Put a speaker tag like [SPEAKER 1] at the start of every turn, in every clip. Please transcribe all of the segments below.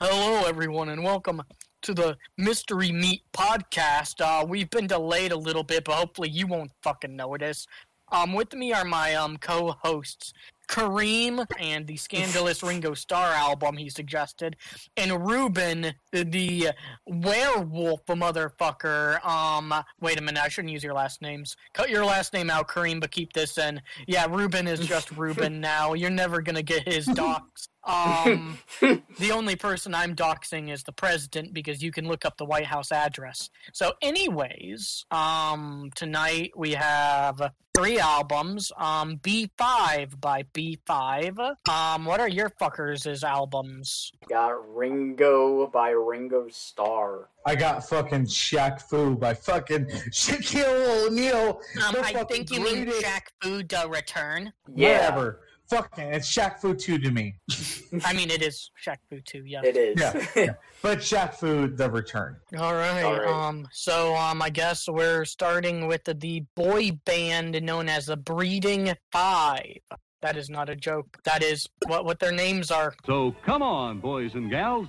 [SPEAKER 1] Hello, everyone, and welcome to the Mystery Meat podcast. Uh, we've been delayed a little bit, but hopefully you won't fucking notice. Um, with me are my um co-hosts Kareem and the scandalous Ringo Starr album he suggested, and Ruben, the werewolf motherfucker. Um, wait a minute, I shouldn't use your last names. Cut your last name out, Kareem, but keep this in. Yeah, Ruben is just Ruben now. You're never gonna get his docs. Um, the only person I'm doxing is the president because you can look up the White House address. So, anyways, um, tonight we have three albums. Um, B5 by B5. Um, what are your fuckers' albums?
[SPEAKER 2] Got Ringo by Ringo Starr.
[SPEAKER 3] I got fucking Shaq Fu by fucking Shaquille O'Neal.
[SPEAKER 1] Um, I think you mean
[SPEAKER 3] greatest-
[SPEAKER 1] Shaq Fu to Return.
[SPEAKER 2] Yeah,
[SPEAKER 3] Whatever. Fucking, it's Shaq Fu 2 to me.
[SPEAKER 1] I mean, it is Shaq Fu too. Yeah.
[SPEAKER 2] it is.
[SPEAKER 3] Yeah, yeah. But Shaq Fu, The Return.
[SPEAKER 1] All right.
[SPEAKER 2] All right.
[SPEAKER 1] Um. So, um, I guess we're starting with the, the boy band known as the Breeding Five. That is not a joke. That is what what their names are.
[SPEAKER 4] So come on, boys and gals.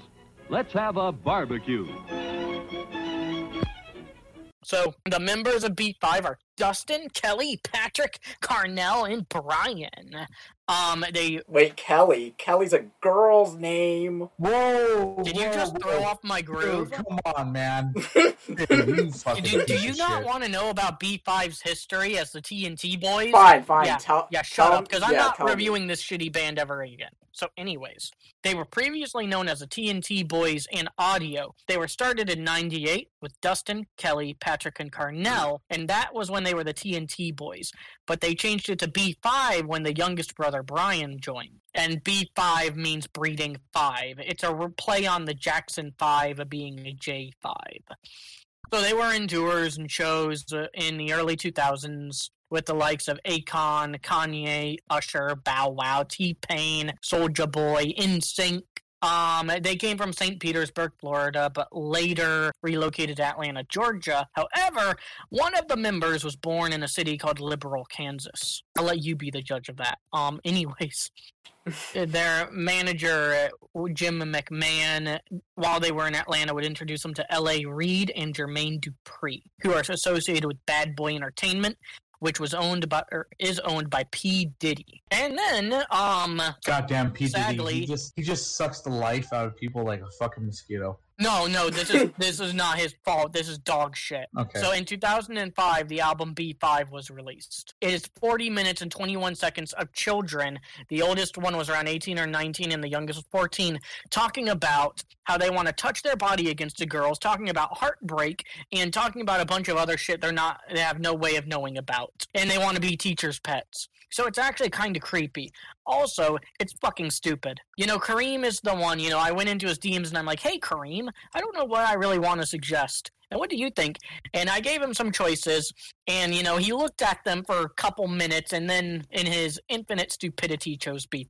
[SPEAKER 4] Let's have a barbecue.
[SPEAKER 1] So the members of B5 are Dustin, Kelly, Patrick, Carnell, and Brian. Um, they
[SPEAKER 2] Wait, Kelly. Kelly's a girl's name.
[SPEAKER 3] Whoa!
[SPEAKER 1] did you
[SPEAKER 3] whoa,
[SPEAKER 1] just throw
[SPEAKER 3] whoa.
[SPEAKER 1] off my groove?
[SPEAKER 3] Dude, come on, man. Dude, you
[SPEAKER 1] Do, do you not
[SPEAKER 3] shit.
[SPEAKER 1] want to know about B5's history as the TNT boys?
[SPEAKER 2] Fine, fine.
[SPEAKER 1] Yeah,
[SPEAKER 2] tell,
[SPEAKER 1] Yeah, shut
[SPEAKER 2] tell-
[SPEAKER 1] up, because I'm
[SPEAKER 2] yeah,
[SPEAKER 1] not
[SPEAKER 2] tell me.
[SPEAKER 1] reviewing this shitty band ever again. So, anyways, they were previously known as the TNT Boys in audio. They were started in '98 with Dustin, Kelly, Patrick, and Carnell, and that was when they were the TNT Boys. But they changed it to B5 when the youngest brother Brian joined. And B5 means breeding five. It's a play on the Jackson Five being a J5. So they were in tours and shows uh, in the early 2000s with the likes of Akon, Kanye, Usher, Bow Wow, T Pain, Soulja Boy, NSYNC. Um, they came from St. Petersburg, Florida, but later relocated to Atlanta, Georgia. However, one of the members was born in a city called Liberal, Kansas. I'll let you be the judge of that. Um, anyways, their manager uh, Jim McMahon, while they were in Atlanta, would introduce them to L.A. Reid and Jermaine Dupri, who are associated with Bad Boy Entertainment, which was owned by or is owned by P Diddy. And then, um,
[SPEAKER 3] Goddamn P. Diddy. He just, he just sucks the life out of people like a fucking mosquito.
[SPEAKER 1] No, no, this is this is not his fault. This is dog shit.
[SPEAKER 3] Okay.
[SPEAKER 1] So in 2005, the album B5 was released. It is 40 minutes and 21 seconds of children. The oldest one was around 18 or 19, and the youngest was 14, talking about how they want to touch their body against the girls, talking about heartbreak, and talking about a bunch of other shit they're not, they have no way of knowing about, and they want to be teachers' pets. So it's actually kind of creepy. Also, it's fucking stupid. You know, Kareem is the one, you know, I went into his DMs and I'm like, hey, Kareem, I don't know what I really want to suggest. And what do you think? And I gave him some choices, and you know, he looked at them for a couple minutes, and then, in his infinite stupidity, chose B5.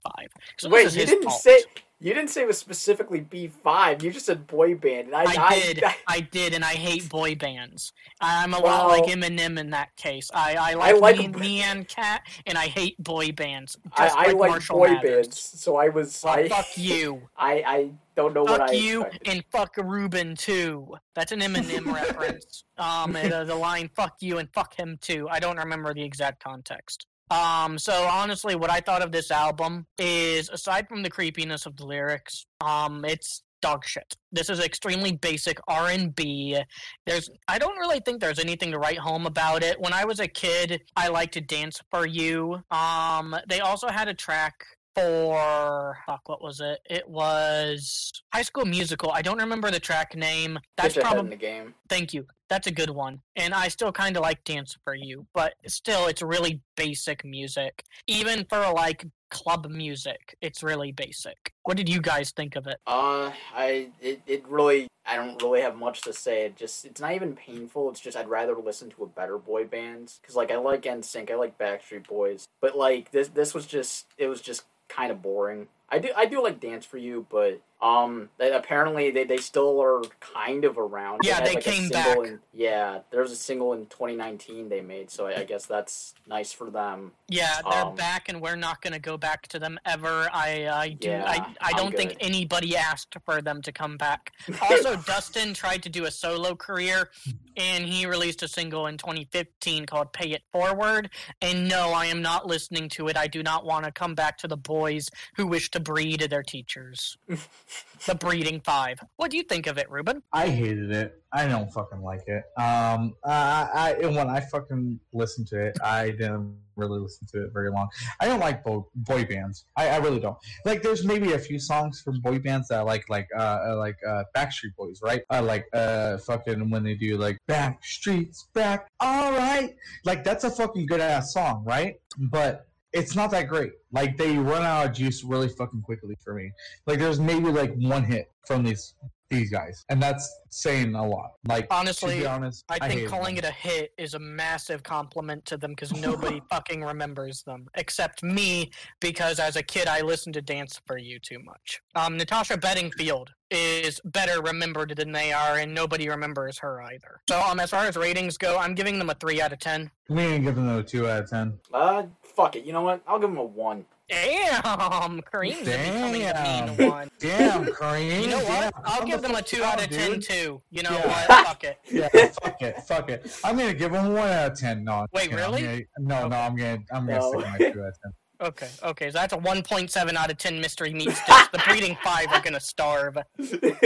[SPEAKER 1] So
[SPEAKER 2] Wait, you didn't
[SPEAKER 1] fault.
[SPEAKER 2] say you didn't say it was specifically B five. You just said boy band. And I,
[SPEAKER 1] I did, I did, and I hate boy bands. I'm a lot like Eminem in that case. I, I like,
[SPEAKER 2] I like
[SPEAKER 1] me,
[SPEAKER 2] b-
[SPEAKER 1] me and Cat, and I hate boy bands.
[SPEAKER 2] I,
[SPEAKER 1] Just
[SPEAKER 2] I
[SPEAKER 1] like,
[SPEAKER 2] like boy
[SPEAKER 1] Mathers.
[SPEAKER 2] bands, so I was
[SPEAKER 1] Well,
[SPEAKER 2] I,
[SPEAKER 1] fuck you.
[SPEAKER 2] I I don't know what I.
[SPEAKER 1] Fuck you
[SPEAKER 2] expected.
[SPEAKER 1] and fuck Ruben too. That's an Eminem reference. Um, uh, the line "fuck you" and "fuck him too." I don't remember the exact context. Um, so honestly, what I thought of this album is, aside from the creepiness of the lyrics, um, it's dog shit. This is extremely basic R and B. There's, I don't really think there's anything to write home about it. When I was a kid, I liked to dance for you. Um, they also had a track for fuck, what was it? It was High School Musical. I don't remember the track name. That's
[SPEAKER 2] Pitch ahead in
[SPEAKER 1] probably
[SPEAKER 2] the game.
[SPEAKER 1] thank you. That's a good one. And I still kind of like Dance for You, but still, it's really basic music. Even for like club music, it's really basic. What did you guys think of it?
[SPEAKER 2] Uh, I it, it really I don't really have much to say. It just it's not even painful. It's just I'd rather listen to a better boy band because like I like NSYNC, I like Backstreet Boys, but like this this was just it was just kind of boring. I do I do like Dance for You, but Um, they, apparently they, they still are kind of around.
[SPEAKER 1] Yeah,
[SPEAKER 2] had,
[SPEAKER 1] they
[SPEAKER 2] like,
[SPEAKER 1] came back.
[SPEAKER 2] In, yeah, there was a single in 2019 they made, so I, I guess that's nice for them.
[SPEAKER 1] Yeah, they're
[SPEAKER 2] Um,
[SPEAKER 1] back, and we're not going to go back to them ever. I, I do.
[SPEAKER 2] Yeah,
[SPEAKER 1] I, I don't think anybody asked for them to come back. Also, Dustin tried to do a solo career, and he released a single in 2015 called "Pay It Forward." And no, I am not listening to it. I do not want to come back to the boys who wish to breed their teachers. the Breeding Five. What do you think of it, Ruben?
[SPEAKER 3] I hated it. I don't fucking like it. Um, I, I when I fucking listened to it, I didn't really listen to it very long. I don't like boy, boy bands. I, I really don't. Like, there's maybe a few songs from boy bands that I like, like uh, uh, like uh, Backstreet Boys, right? I like uh, fucking when they do like Backstreet's back, all right. Like that's a fucking good ass song, right? But it's not that great. Like they run out of juice really fucking quickly for me. Like there's maybe like one hit from these these guys, and that's saying a lot. Like
[SPEAKER 1] Honestly,
[SPEAKER 3] honest,
[SPEAKER 1] I think calling
[SPEAKER 3] them.
[SPEAKER 1] it a hit is a massive compliment to them because nobody fucking remembers them except me because as a kid I listened to Dance for You too much. Um, Natasha Bedingfield is better remembered than they are, and nobody remembers her either. So um, as far as ratings go, I'm giving them a three out of ten.
[SPEAKER 3] we ain't giving them a two out of ten.
[SPEAKER 2] Uh, fuck it. You know what? I'll give them a one.
[SPEAKER 1] Damn, Kareem's becoming a
[SPEAKER 3] Damn.
[SPEAKER 1] mean one.
[SPEAKER 3] Damn, Kareem.
[SPEAKER 1] You know
[SPEAKER 3] damn,
[SPEAKER 1] what? I'll give them a two out of ten
[SPEAKER 3] dude.
[SPEAKER 1] too. You know
[SPEAKER 3] Yeah.
[SPEAKER 1] what? Fuck it.
[SPEAKER 3] Yeah, fuck it, fuck it. I'm gonna give them one out of ten. No,
[SPEAKER 1] Wait, really?
[SPEAKER 3] gonna- no, no, I'm gonna, I'm gonna
[SPEAKER 2] No.
[SPEAKER 3] stick with my two out of ten.
[SPEAKER 1] Okay, okay, so that's a 1.7 out of 10 mystery meat sticks. The breeding five are gonna starve.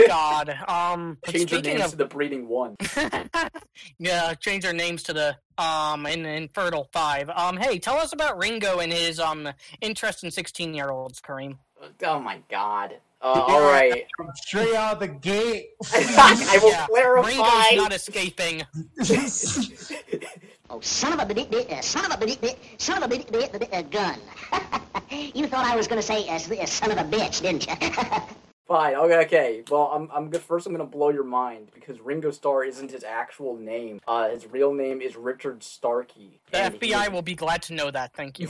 [SPEAKER 1] God. Um,
[SPEAKER 2] Change their
[SPEAKER 1] speaking
[SPEAKER 2] names
[SPEAKER 1] of
[SPEAKER 2] to the breeding one.
[SPEAKER 1] yeah, change their names to the um in infertile five. Um, hey, tell us about Ringo and his um interest in 16 year olds, Kareem.
[SPEAKER 2] Oh my god. Uh, all right.
[SPEAKER 3] Straight out the gate.
[SPEAKER 2] I will
[SPEAKER 1] Yeah,
[SPEAKER 2] clarify.
[SPEAKER 1] Ringo's not escaping.
[SPEAKER 5] Oh, son of a bitty, bit, uh, son of a bitty, bit, son of a bitty, bit, bit, uh, gun. you thought I was going to say, uh, uh, son of a bitch, didn't you?
[SPEAKER 2] Fine. Okay. Okay. Well, I'm. I'm good. First, I'm gonna blow your mind because Ringo Starr isn't his actual name. Uh, his real name is Richard Starkey.
[SPEAKER 1] The
[SPEAKER 2] and he-
[SPEAKER 1] FBI will be glad to know that. Thank you.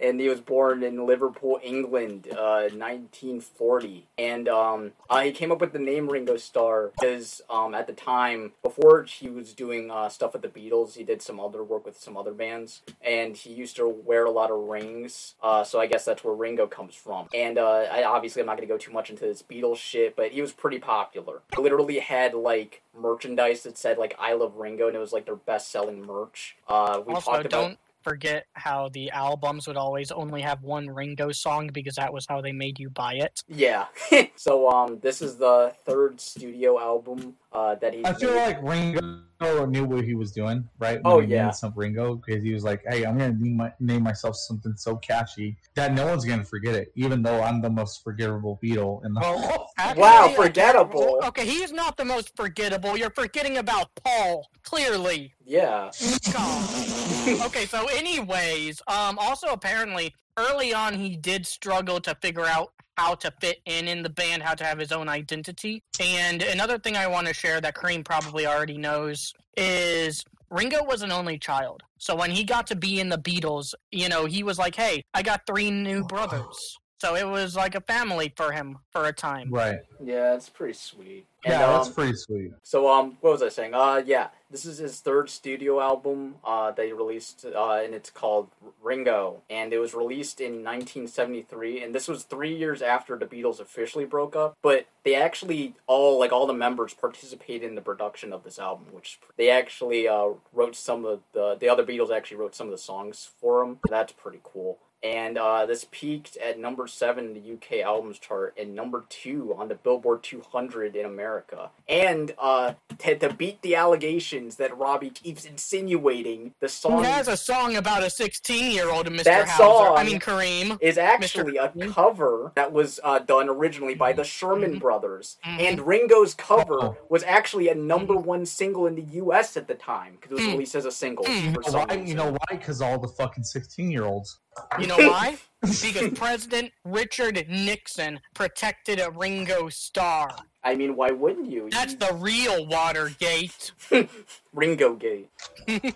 [SPEAKER 2] And he was born in Liverpool, England, uh, 1940. And um, uh, he came up with the name Ringo Starr because um, at the time, before he was doing uh, stuff with the Beatles, he did some other work with some other bands, and he used to wear a lot of rings. Uh, so I guess that's where Ringo comes from. And uh, I, obviously, I'm not going to go too much into this Beatles shit, but he was pretty popular. He literally had like merchandise that said like "I love Ringo," and it was like their best-selling merch. Uh, we
[SPEAKER 1] also,
[SPEAKER 2] talked about.
[SPEAKER 1] Don't forget how the albums would always only have one Ringo song because that was how they made you buy it.
[SPEAKER 2] Yeah. so um this is the third studio album uh that he
[SPEAKER 3] I feel like Ringo knew what he was doing, right?
[SPEAKER 2] Oh,
[SPEAKER 3] When he
[SPEAKER 2] yeah.
[SPEAKER 3] named some Ringo because he was like, "Hey, I'm gonna name, my, name myself something so catchy that no one's gonna forget it, even though I'm the most forgettable Beatle in the
[SPEAKER 1] Well,
[SPEAKER 3] whole."
[SPEAKER 1] Actually,
[SPEAKER 2] Wow, forgettable.
[SPEAKER 1] Okay, he's not the most forgettable. You're forgetting about Paul. Clearly.
[SPEAKER 2] Yeah.
[SPEAKER 1] God. okay, so anyways, um, also apparently early on he did struggle to figure out how to fit in in the band, how to have his own identity. And another thing I want to share that Kareem probably already knows is Ringo was an only child. So when he got to be in the Beatles, you know, he was like, "Hey, I got three new brothers." So it was like a family for him for a time.
[SPEAKER 3] Right.
[SPEAKER 2] Yeah, it's pretty sweet. And,
[SPEAKER 3] Yeah, that's
[SPEAKER 2] um,
[SPEAKER 3] pretty sweet.
[SPEAKER 2] So um, what was I saying? Uh, yeah, this is his third studio album. Uh, that he released. Uh, and it's called Ringo, and it was released in 1973. And this was three years after the Beatles officially broke up. But they actually all like all the members participated in the production of this album, which they actually uh wrote some of the the other Beatles actually wrote some of the songs for him. That's pretty cool. And uh, this peaked at number seven in the UK albums chart and number two on the Billboard 200 in America. And uh, to, to beat the allegations that Robbie keeps insinuating, the
[SPEAKER 1] Who
[SPEAKER 2] song
[SPEAKER 1] has a song about a 16 year old, Mr.
[SPEAKER 2] That
[SPEAKER 1] Hauser?
[SPEAKER 2] song-
[SPEAKER 1] I mean, Kareem.
[SPEAKER 2] is actually a
[SPEAKER 1] Mr.
[SPEAKER 2] cover that was uh, done originally by the Sherman
[SPEAKER 1] Mhm.
[SPEAKER 2] Brothers.
[SPEAKER 1] Mhm.
[SPEAKER 2] And Ringo's cover
[SPEAKER 3] Oh.
[SPEAKER 2] was actually a number one single in the U.S. at the time because it was
[SPEAKER 1] Mm.
[SPEAKER 2] released as a single.
[SPEAKER 1] Mm.
[SPEAKER 2] For
[SPEAKER 3] You know
[SPEAKER 2] some
[SPEAKER 3] why? You know why? Because all the fucking sixteen-year-olds.
[SPEAKER 1] You know why? because President Richard Nixon protected a Ringo Starr.
[SPEAKER 2] I mean, why wouldn't you?
[SPEAKER 1] That's the real Watergate.
[SPEAKER 2] Ringo Gate.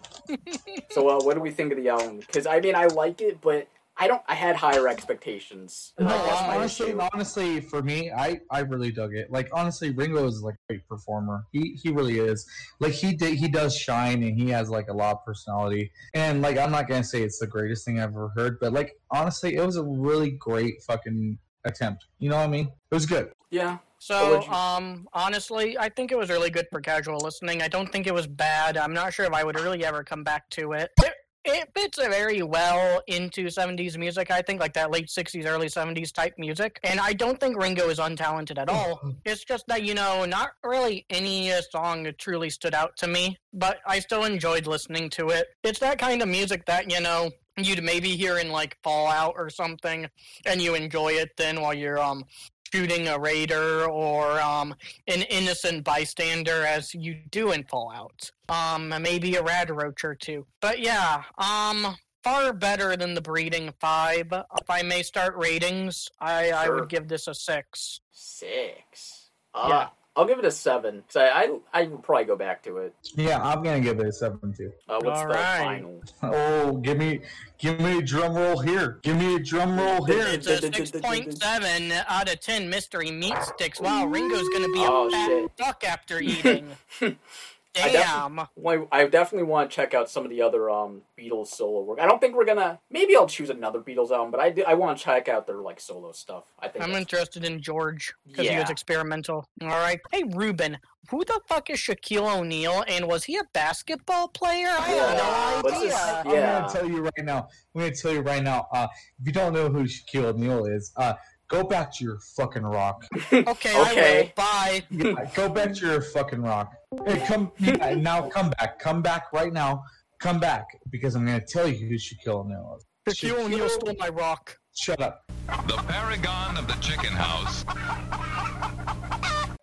[SPEAKER 2] so, uh, what do we think of the album? Because I mean, I like it, but I don't. I had higher expectations.
[SPEAKER 3] No,
[SPEAKER 2] Like, that's my
[SPEAKER 3] honestly,
[SPEAKER 2] issue.
[SPEAKER 3] honestly, for me, I, I really dug it. Like honestly, Ringo is like a great performer. He he really is. Like he did, he does shine, and he has like a lot of personality. And like I'm not gonna say it's the greatest thing I've ever heard, but like honestly, it was a really great fucking attempt. You know what I mean? It was good.
[SPEAKER 2] Yeah.
[SPEAKER 1] So, um, honestly, I think it was really good for casual listening. I don't think it was bad. I'm not sure if I would really ever come back to it. It, it fits very well into 70s music, I think, like that late 60s, early 70s type music. And I don't think Ringo is untalented at all. It's just that, you know, not really any uh, song truly stood out to me, but I still enjoyed listening to it. It's that kind of music that, you know, you'd maybe hear in like Fallout or something, and you enjoy it then while you're um shooting a raider or um an innocent bystander as you do in Fallout. Um, maybe a rad roach or two. But yeah, um. Far better than the breeding five. If I may start ratings, I, I would give this a six.
[SPEAKER 2] Six. Uh,
[SPEAKER 1] Yeah.
[SPEAKER 2] I'll give it a seven because I, I I would probably go back to it.
[SPEAKER 3] Yeah, I'm gonna give it a seven too.
[SPEAKER 2] Uh, what's
[SPEAKER 1] All
[SPEAKER 2] the
[SPEAKER 1] right.
[SPEAKER 2] final?
[SPEAKER 3] Oh, give me give me a drum roll here. Give me a drum roll here.
[SPEAKER 1] It's a six point seven out of ten mystery meat sticks. Wow, Ringo's gonna be a
[SPEAKER 2] Oh,
[SPEAKER 1] fat
[SPEAKER 2] shit.
[SPEAKER 1] duck after eating.
[SPEAKER 2] I
[SPEAKER 1] Damn.
[SPEAKER 2] I definitely want to check out some of the other um Beatles solo work. I don't think we're gonna. Maybe I'll choose another Beatles album, but I do, I want to check out their like solo stuff. I think.
[SPEAKER 1] I'm interested in George because he was experimental. All right. Hey, Ruben, who the fuck is Shaquille O'Neal, and was he a basketball player? I
[SPEAKER 2] Yeah.
[SPEAKER 1] have no
[SPEAKER 2] What's his-
[SPEAKER 1] idea.
[SPEAKER 3] I'm gonna tell you right now. I'm gonna tell you right now. Uh, if you don't know who Shaquille O'Neal is, uh, go back to your fucking rock.
[SPEAKER 1] Okay, I
[SPEAKER 2] Okay.
[SPEAKER 1] will. Bye.
[SPEAKER 3] Yeah, go back to your fucking rock. Hey, come yeah, now. Come back. Come back right now. Come back because I'm gonna tell you who Shaquille O'Neal is.
[SPEAKER 1] Shaquille O'Neal stole my rock.
[SPEAKER 3] Shut up.
[SPEAKER 6] The paragon of the chicken house.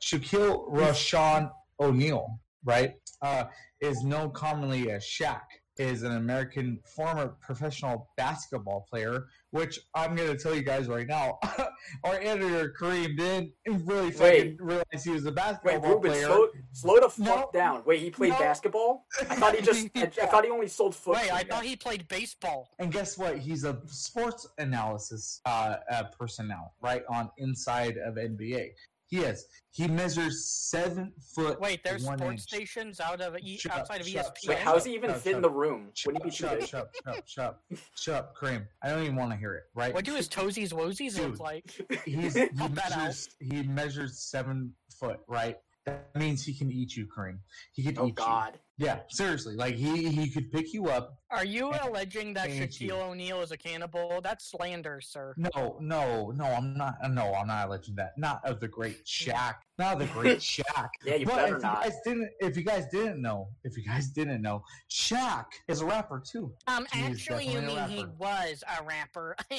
[SPEAKER 3] Shaquille Rashawn O'Neal, right, uh, is known commonly as Shaq. Is an American former professional basketball player, which I'm going to tell you guys right now. our editor Kareem didn't really fucking
[SPEAKER 2] Wait.
[SPEAKER 3] realize he was a
[SPEAKER 2] Wait,
[SPEAKER 3] basketball
[SPEAKER 2] Ruben,
[SPEAKER 3] player.
[SPEAKER 2] slow, slow the fuck
[SPEAKER 3] No.
[SPEAKER 2] down. Wait, he played
[SPEAKER 3] No.
[SPEAKER 2] basketball? I thought he just. I, I thought he only sold foot.
[SPEAKER 1] Wait, I thought he played baseball.
[SPEAKER 3] And guess what? He's a sports analysis uh, uh, person now, right on inside of NBA. He is. He measures seven foot.
[SPEAKER 1] Wait, there's
[SPEAKER 3] one
[SPEAKER 1] sports
[SPEAKER 3] inch.
[SPEAKER 1] stations out of e-
[SPEAKER 3] Shut up,
[SPEAKER 1] outside of
[SPEAKER 3] shut
[SPEAKER 1] ESPN.
[SPEAKER 3] shut
[SPEAKER 2] Wait,
[SPEAKER 3] up.
[SPEAKER 2] how does he even
[SPEAKER 3] Shut up,
[SPEAKER 2] fit in the room?
[SPEAKER 3] Shut
[SPEAKER 2] Wouldn't he
[SPEAKER 3] up,
[SPEAKER 2] be too
[SPEAKER 3] shut up,
[SPEAKER 2] big?
[SPEAKER 3] shut up, shut up, shut shut Kareem. I don't even want to hear it, right?
[SPEAKER 1] What do his toesies woesies
[SPEAKER 3] Dude.
[SPEAKER 1] look like?
[SPEAKER 3] He's, he
[SPEAKER 1] Cut that out.
[SPEAKER 3] measures he measures seven foot, right? That means he can eat you, Kareem. He could
[SPEAKER 2] Oh
[SPEAKER 3] eat
[SPEAKER 2] God.
[SPEAKER 3] you. Yeah, seriously. Like he he could pick you up.
[SPEAKER 1] Are you alleging that
[SPEAKER 3] Thank you.
[SPEAKER 1] Shaquille O'Neal is a cannibal? That's slander, sir.
[SPEAKER 3] No, no, no. I'm not. No, I'm not alleging that. Not of the great Shaq. Not of the great Shaq.
[SPEAKER 2] Yeah, you
[SPEAKER 3] but
[SPEAKER 2] better
[SPEAKER 3] if
[SPEAKER 2] not.
[SPEAKER 3] You guys didn't. If you guys didn't know, if you guys didn't know, Shaq is a rapper too.
[SPEAKER 1] Um,
[SPEAKER 3] He
[SPEAKER 1] actually, you mean he was a rapper.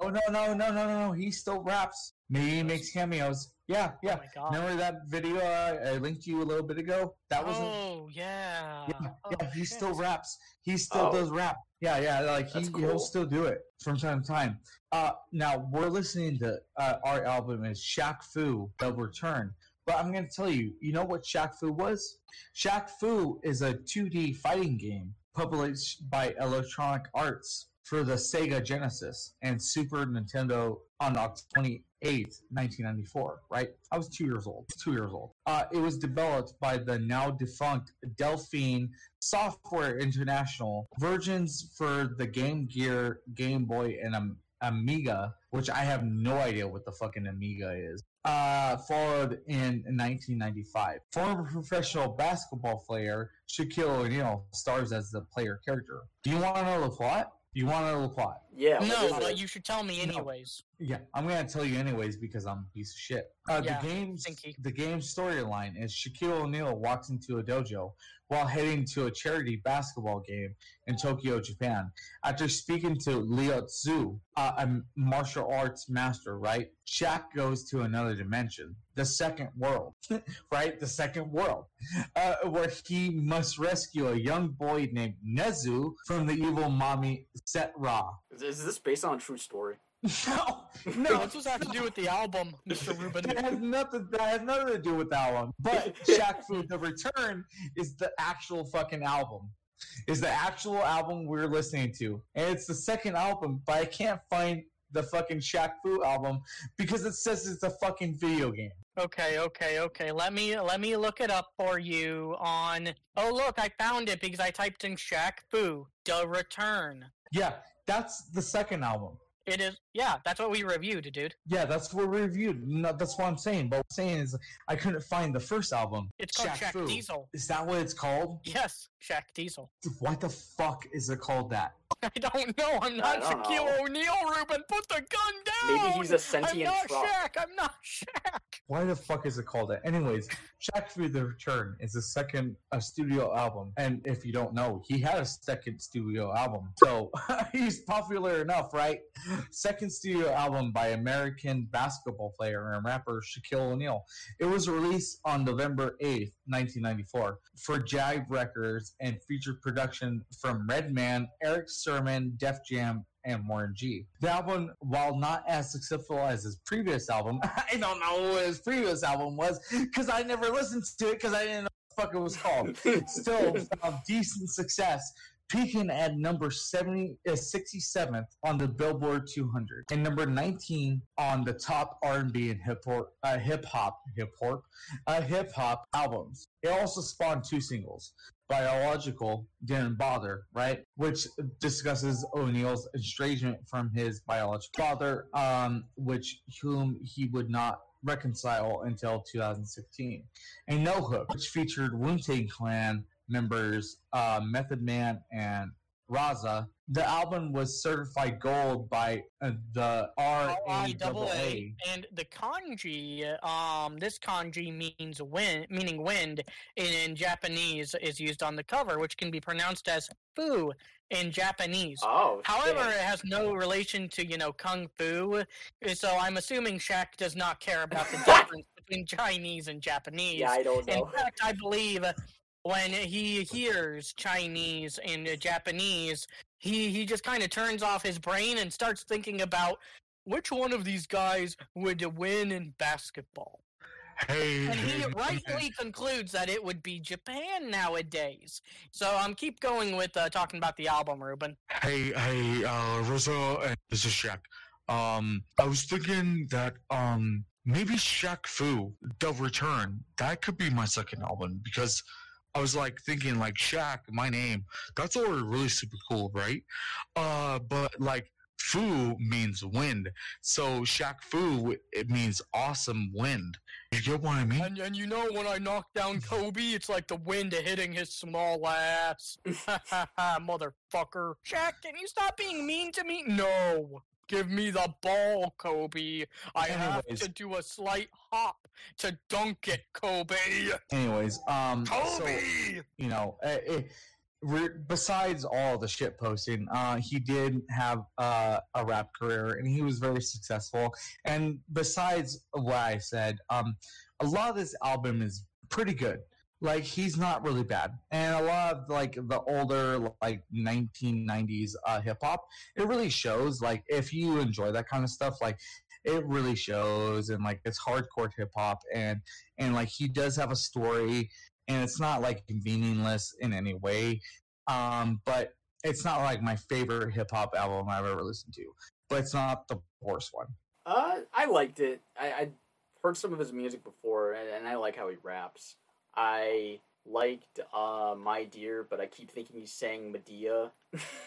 [SPEAKER 3] No, no, no, no, no, no, no. He still raps. Maybe he makes cameos. Yeah, yeah.
[SPEAKER 1] Oh my god.
[SPEAKER 3] Remember that video uh, I linked you a little bit ago? That was.
[SPEAKER 1] Oh yeah.
[SPEAKER 3] Yeah,
[SPEAKER 1] Oh,
[SPEAKER 3] yeah, he
[SPEAKER 1] shit.
[SPEAKER 3] still raps. He still
[SPEAKER 2] Oh.
[SPEAKER 3] does rap. Yeah, yeah, like he,
[SPEAKER 2] That's
[SPEAKER 3] he'll still do it from time to time. Uh, now we're listening to uh, our album is Shaq Fu, The Return. But I'm gonna tell you, you know what Shaq Fu was? Shaq Fu is a 2D fighting game published by Electronic Arts for the Sega Genesis and Super Nintendo on October 28th, 1994, right? I was two years old. Two years old. Uh, it was developed by the now defunct Delphine Software International. Versions for the Game Gear, Game Boy, and Am- Amiga, which I have no idea what the fucking Amiga is, uh, followed in 1995. Former professional basketball player Shaquille O'Neal stars as the player character. Do you want to know the plot? Do you want to know the plot?
[SPEAKER 2] Yeah.
[SPEAKER 1] No, but
[SPEAKER 2] it?
[SPEAKER 1] you should tell me
[SPEAKER 3] No.
[SPEAKER 1] anyways.
[SPEAKER 3] Yeah, I'm gonna tell you anyways because I'm a piece of shit. Uh,
[SPEAKER 1] Yeah,
[SPEAKER 3] the game's
[SPEAKER 1] thinky.
[SPEAKER 3] the game's storyline is Shaquille O'Neal walks into a dojo while heading to a charity basketball game in Tokyo, Japan. After speaking to Leotsu, uh, a martial arts master, right? Shaq goes to another dimension, the second world, right? The second world, uh, where he must rescue a young boy named Nezu from the evil mommy Sett Ra.
[SPEAKER 2] Is, is this based on a true story?
[SPEAKER 3] No,
[SPEAKER 1] No,
[SPEAKER 3] no,
[SPEAKER 1] what's this have to do with the album, Mr. Ruben?
[SPEAKER 3] that has nothing. That has nothing to do with that one. But Shaq Fu: The Return is the actual fucking album. is the actual album we're listening to, and it's the second album, but I can't find the fucking Shaq Fu album because it says it's a fucking video game.
[SPEAKER 1] Okay, okay, okay. Let me let me look it up for you on. Oh, look, I found it because I typed in Shaq Fu, The Return.
[SPEAKER 3] Yeah, that's the second album.
[SPEAKER 1] It is, yeah, that's what we reviewed, dude.
[SPEAKER 3] Yeah, that's what we reviewed. No, that's what I'm saying. But what I'm saying is, I couldn't find the first album.
[SPEAKER 1] It's called Shaq,
[SPEAKER 3] Fu.
[SPEAKER 1] Diesel.
[SPEAKER 3] Is that what it's called?
[SPEAKER 1] Yes, Shaq Diesel.
[SPEAKER 3] What the fuck is it called that?
[SPEAKER 1] I don't know. I'm not
[SPEAKER 2] don't
[SPEAKER 1] Shaquille. O'Neal, Ruben. Put the gun down.
[SPEAKER 2] Maybe he's a sentient
[SPEAKER 1] I'm not
[SPEAKER 2] truck.
[SPEAKER 1] Shaq. I'm not Shaq.
[SPEAKER 3] Why the fuck is it called that? Anyways, Shaq Fu The Return is the second uh, studio album. And if you don't know, he had a second studio album. So he's popular enough, right? Second studio album by American basketball player and rapper Shaquille O'Neal. It was released on November 8th, 1994 for Jive Records and featured production from Redman, Erick Sermon, Def Jef, and Warren G. The album, while not as successful as his previous album, I don't know what his previous album was because I never listened to it because I didn't know what the fuck it was called. Still found decent success, peaking at number 70, uh, 67th on the Billboard 200 and number 19 on the top R&B and hip hop, uh, hip hop, hip hop, uh, hip hop albums. It also spawned two singles biological didn't bother, right? Which discusses O'Neal's estrangement from his biological father, um, which whom he would not reconcile until 2016. And No Hook, which featured Wu Tang Clan members uh, Method Man and RZA. The album was certified gold by uh, the.
[SPEAKER 1] RIAA. And the kanji, um, this kanji means wind, meaning wind in, in Japanese is used on the cover, which can be pronounced as fu in Japanese.
[SPEAKER 2] Oh,
[SPEAKER 1] However,
[SPEAKER 2] shit.
[SPEAKER 1] it has no relation to, you know, kung fu. So I'm assuming Shaq does not care about the difference between Chinese and Japanese.
[SPEAKER 2] yeah, I don't know.
[SPEAKER 1] In fact, I believe when he hears Chinese and uh, Japanese, he, he just kind of turns off his brain and starts thinking about which one of these guys would win in basketball.
[SPEAKER 3] Hey,
[SPEAKER 1] And he rightly concludes that it would be Japan nowadays. So um, keep going with uh, talking about the album, Ruben.
[SPEAKER 7] Hey, hey, uh, Rosa, and this is Shaq. Um, I was thinking that, um, maybe Shaq Fu, The Return, that could be my second album because I was like thinking, like, Shaq, my name, that's already really super cool, right? Uh, but like, Fu means wind. So Shaq Fu, it means awesome wind. You get what I mean?
[SPEAKER 1] And, and you know when I knock down Kobe, it's like the wind hitting his small ass. Motherfucker. Shaq, can you stop being mean to me? No. Give me the ball, Kobe. I have to do a slight hop to dunk it, Kobe.
[SPEAKER 3] Anyways, um, so,
[SPEAKER 1] Kobe!
[SPEAKER 3] you know, uh, it, re- besides all the shit posting, uh, he did have uh, a rap career and he was very successful. And besides what I said, um, a lot of this album is pretty good. Like he's not really bad, and a lot of like the older like 1990s uh, hip hop, it really shows. Like if you enjoy that kind of stuff, like it really shows, and like it's hardcore hip hop, and and like he does have a story and it's not like meaningless in any way. Um, but it's not like my favorite hip hop album I've ever listened to. But it's not the worst one.
[SPEAKER 2] Uh, I liked it. I, I heard some of his music before, and, and I like how he raps. I liked uh, My Dear, but I keep thinking he's saying Medea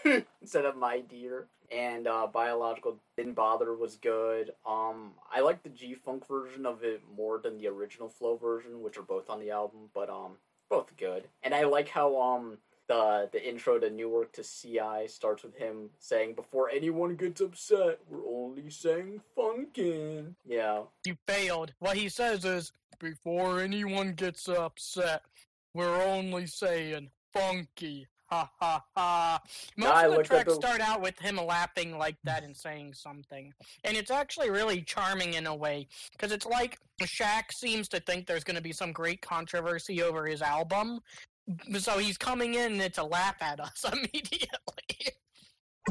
[SPEAKER 2] instead of My Dear. And uh, Biological Didn't Bother was good. Um, I like the G Funk version of it more than the original Flow version, which are both on the album, but um, both good. And I like how um the the intro to Newark to CI starts with him saying, "Before anyone gets upset, we're only saying funkin'." Yeah,
[SPEAKER 1] You failed. What he says is, before anyone gets upset, we're only saying funky. Ha ha ha. Most of the tracks
[SPEAKER 2] the-
[SPEAKER 1] start out with him laughing like that and saying something. And it's actually really charming in a way, because it's like Shaq seems to think there's going to be some great controversy over his album. So he's coming in to laugh at us immediately.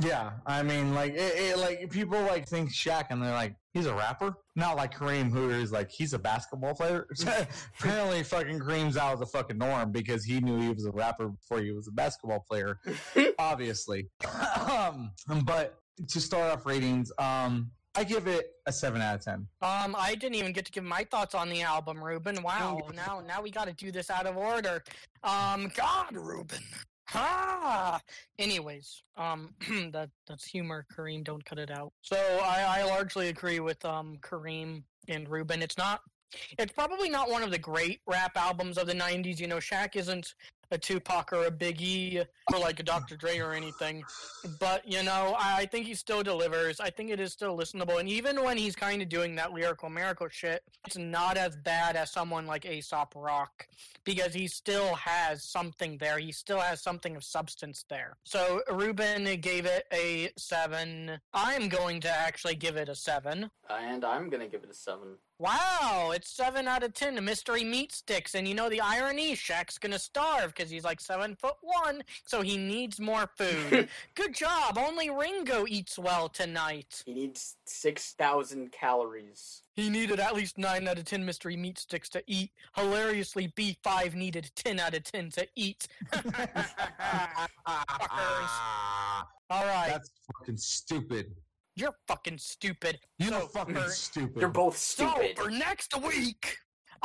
[SPEAKER 3] Yeah, I mean, like, it, it, like people like think Shaq, and they're like, he's a rapper, not like Kareem, who is like he's a basketball player. Apparently, fucking Kareem's out of the fucking norm because he knew he was a rapper before he was a basketball player, obviously. um, but to start off ratings, um, I give it a seven out of ten.
[SPEAKER 1] Um, I didn't even get to give my thoughts on the album, Ruben. Wow, now now we got to do this out of order. Um, God, Ruben. Ah. Anyways, um, that that's humor, Kareem. Don't cut it out. So I, I largely agree with um Kareem and Ruben. It's not. It's probably not one of the great rap albums of the '90s. You know, Shaq isn't a Tupac or a Biggie or like a Dr. Dre or anything. But you know, I, I think he still delivers. I think it is still listenable, and even when he's kind of doing that lyrical miracle shit, it's not as bad as someone like Aesop Rock because he still has something there. He still has something of substance there. So Ruben gave it a seven. I'm going to actually give it a seven.
[SPEAKER 2] And I'm gonna give it a seven.
[SPEAKER 1] Wow, it's seven out of ten. Mystery meat sticks, and you know the irony: Shaq's gonna starve because he's like seven foot one, so he needs more food. Good job. Only Ringo eats well tonight.
[SPEAKER 2] He needs six thousand calories.
[SPEAKER 1] He needed at least nine out of ten mystery meat sticks to eat. Hilariously, B5 needed ten out of ten to eat. Fuckers. All right,
[SPEAKER 3] That's fucking stupid.
[SPEAKER 1] you're fucking stupid.
[SPEAKER 3] You're
[SPEAKER 1] So,
[SPEAKER 3] fucking
[SPEAKER 1] for-
[SPEAKER 3] stupid.
[SPEAKER 2] You're both stupid.
[SPEAKER 1] So,
[SPEAKER 2] stupid.
[SPEAKER 1] for next week,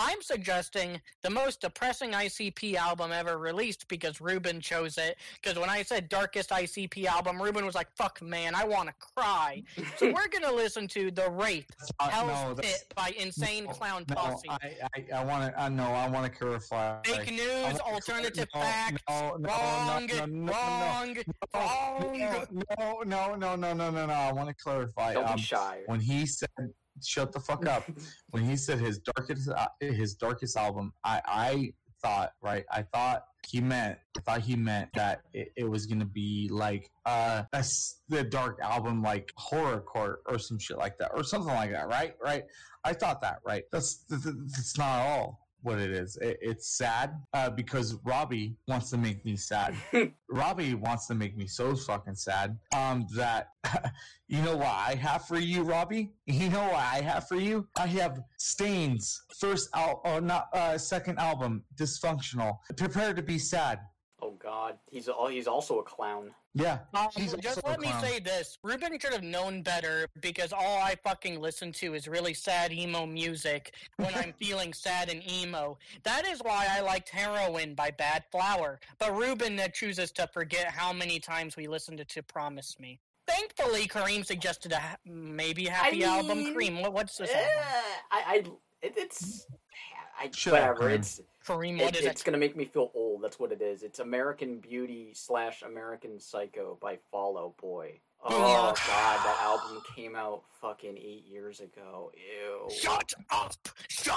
[SPEAKER 1] I'm suggesting the most depressing ICP album ever released because Ruben chose it. Because when I said darkest ICP album, Ruben was like, fuck, man, I want to cry. So we're going to listen to The Wraith,
[SPEAKER 3] Uh,
[SPEAKER 1] Hell's
[SPEAKER 3] no,
[SPEAKER 1] Pit by Insane
[SPEAKER 3] no,
[SPEAKER 1] Clown
[SPEAKER 3] no,
[SPEAKER 1] Posse.
[SPEAKER 3] I, I, I want to. I know. I want to clarify.
[SPEAKER 1] Fake news, alternative
[SPEAKER 3] no,
[SPEAKER 1] facts.
[SPEAKER 3] no, no,
[SPEAKER 1] wrong,
[SPEAKER 3] no, no, no, no,
[SPEAKER 1] wrong, wrong.
[SPEAKER 3] No, no, no, no, no, no, no. I want to clarify.
[SPEAKER 2] Don't
[SPEAKER 3] Um,
[SPEAKER 2] be shy.
[SPEAKER 3] when he said, "Shut the fuck up," when he said his darkest, uh, his darkest album, I, I thought, right? I thought he meant, I thought he meant that it, it was gonna be like uh, a the dark album, like horrorcore or some shit like that, or something like that, right? Right? I thought that, right? That's th- th- that's not all what it is. It, it's sad uh, because Robbie wants to make me sad. Robbie wants to make me so fucking sad um, that you know what I have for you, Robbie. You know what I have for you. I have Staind's first al- or not uh, second album, Dysfunctional. Prepare to be sad.
[SPEAKER 2] God, he's al- he's also a clown.
[SPEAKER 3] Yeah,
[SPEAKER 1] Um, just let me say this: Ruben should have known better because all I fucking listen to is really sad emo music when I'm feeling sad and emo. That is why I liked Heroin by Badflower. But Ruben uh, chooses to forget how many times we listened to, to Promise Me. Thankfully, Kareem suggested a ha- maybe happy album.
[SPEAKER 2] mean,
[SPEAKER 1] Kareem, what, what's this album?
[SPEAKER 2] I, I it, it's I,
[SPEAKER 3] Shut
[SPEAKER 2] whatever.
[SPEAKER 3] Kareem.
[SPEAKER 2] It's
[SPEAKER 1] Kareem, what
[SPEAKER 2] it,
[SPEAKER 1] is
[SPEAKER 2] it's
[SPEAKER 1] it?
[SPEAKER 2] gonna make me feel old. That's what it is. It's American Beauty slash American Psycho by Fall Out Boy. Oh God, that album came out fucking eight years ago. Ew.
[SPEAKER 1] Shut up! Shut